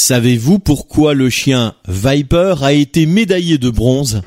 Savez-vous pourquoi le chien Viper a été médaillé de bronze?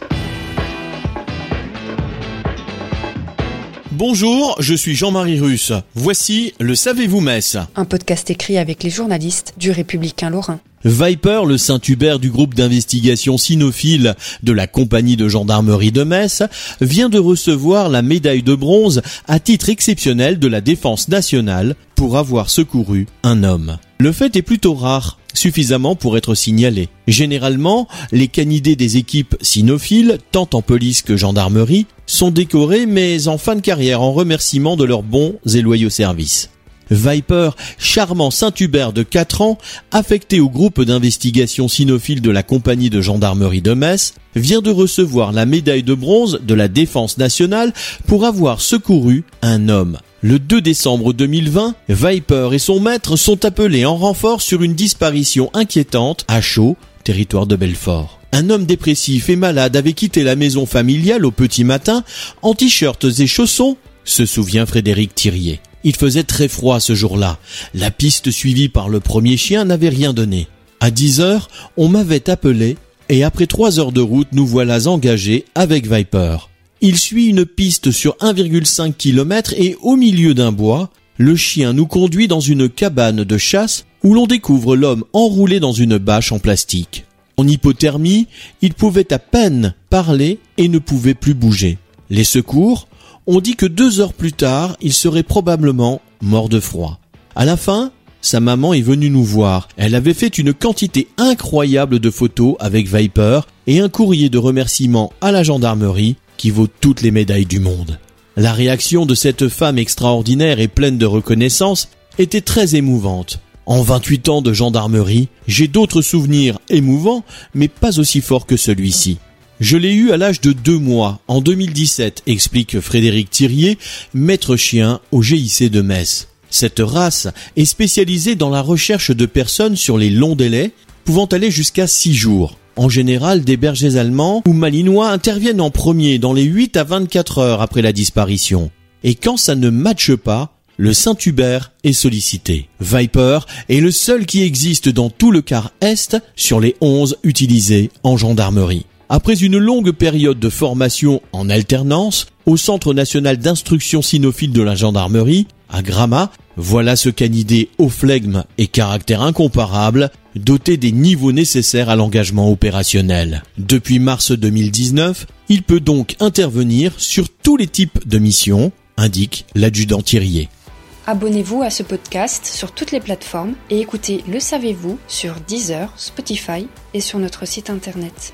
Bonjour, je suis Jean-Marie Russe. Voici le Savez-vous Metz Un podcast écrit avec les journalistes du Républicain Lorrain. Viper, le Saint-Hubert du groupe d'investigation cynophile de la compagnie de gendarmerie de Metz, vient de recevoir la médaille de bronze à titre exceptionnel de la défense nationale avoir secouru un homme. Le fait est plutôt rare, suffisamment pour être signalé. Généralement, les canidés des équipes cynophiles, tant en police que gendarmerie, sont décorés mais en fin de carrière en remerciement de leurs bons et loyaux services. Viper, charmant Saint-Hubert de 4 ans, affecté au groupe d'investigation cynophile de la compagnie de gendarmerie de Metz, vient de recevoir la médaille de bronze de la défense nationale pour avoir secouru un homme. Le 2 décembre 2020, Viper et son maître sont appelés en renfort sur une disparition inquiétante à Chaux, territoire de Belfort. Un homme dépressif et malade avait quitté la maison familiale au petit matin en t-shirts et chaussons, se souvient Frédéric Thirier. Il faisait très froid ce jour-là. La piste suivie par le premier chien n'avait rien donné. À 10 heures, on m'avait appelé et après 3 heures de route, nous voilà engagés avec Viper. Il suit une piste sur 1,5 km et au milieu d'un bois, le chien nous conduit dans une cabane de chasse où l'on découvre l'homme enroulé dans une bâche en plastique. En hypothermie, il pouvait à peine parler et ne pouvait plus bouger. Les secours ont dit que deux heures plus tard, il serait probablement mort de froid. À la fin, sa maman est venue nous voir. Elle avait fait une quantité incroyable de photos avec Viper et un courrier de remerciement à la gendarmerie qui vaut toutes les médailles du monde. La réaction de cette femme extraordinaire et pleine de reconnaissance était très émouvante. En 28 ans de gendarmerie, j'ai d'autres souvenirs émouvants, mais pas aussi forts que celui-ci. Je l'ai eu à l'âge de deux mois, en 2017, explique Frédéric Thirier, maître chien au GIC de Metz. Cette race est spécialisée dans la recherche de personnes sur les longs délais, pouvant aller jusqu'à six jours. En général, des bergers allemands ou malinois interviennent en premier dans les 8 à 24 heures après la disparition. Et quand ça ne matche pas, le Saint-Hubert est sollicité. Viper est le seul qui existe dans tout le quart Est sur les 11 utilisés en gendarmerie. Après une longue période de formation en alternance au Centre national d'instruction cynophile de la gendarmerie, à Gramma, voilà ce canidé au flegme et caractère incomparable, doté des niveaux nécessaires à l'engagement opérationnel. Depuis mars 2019, il peut donc intervenir sur tous les types de missions, indique l'adjudant Thirier. Abonnez-vous à ce podcast sur toutes les plateformes et écoutez Le Savez-vous sur Deezer, Spotify et sur notre site internet.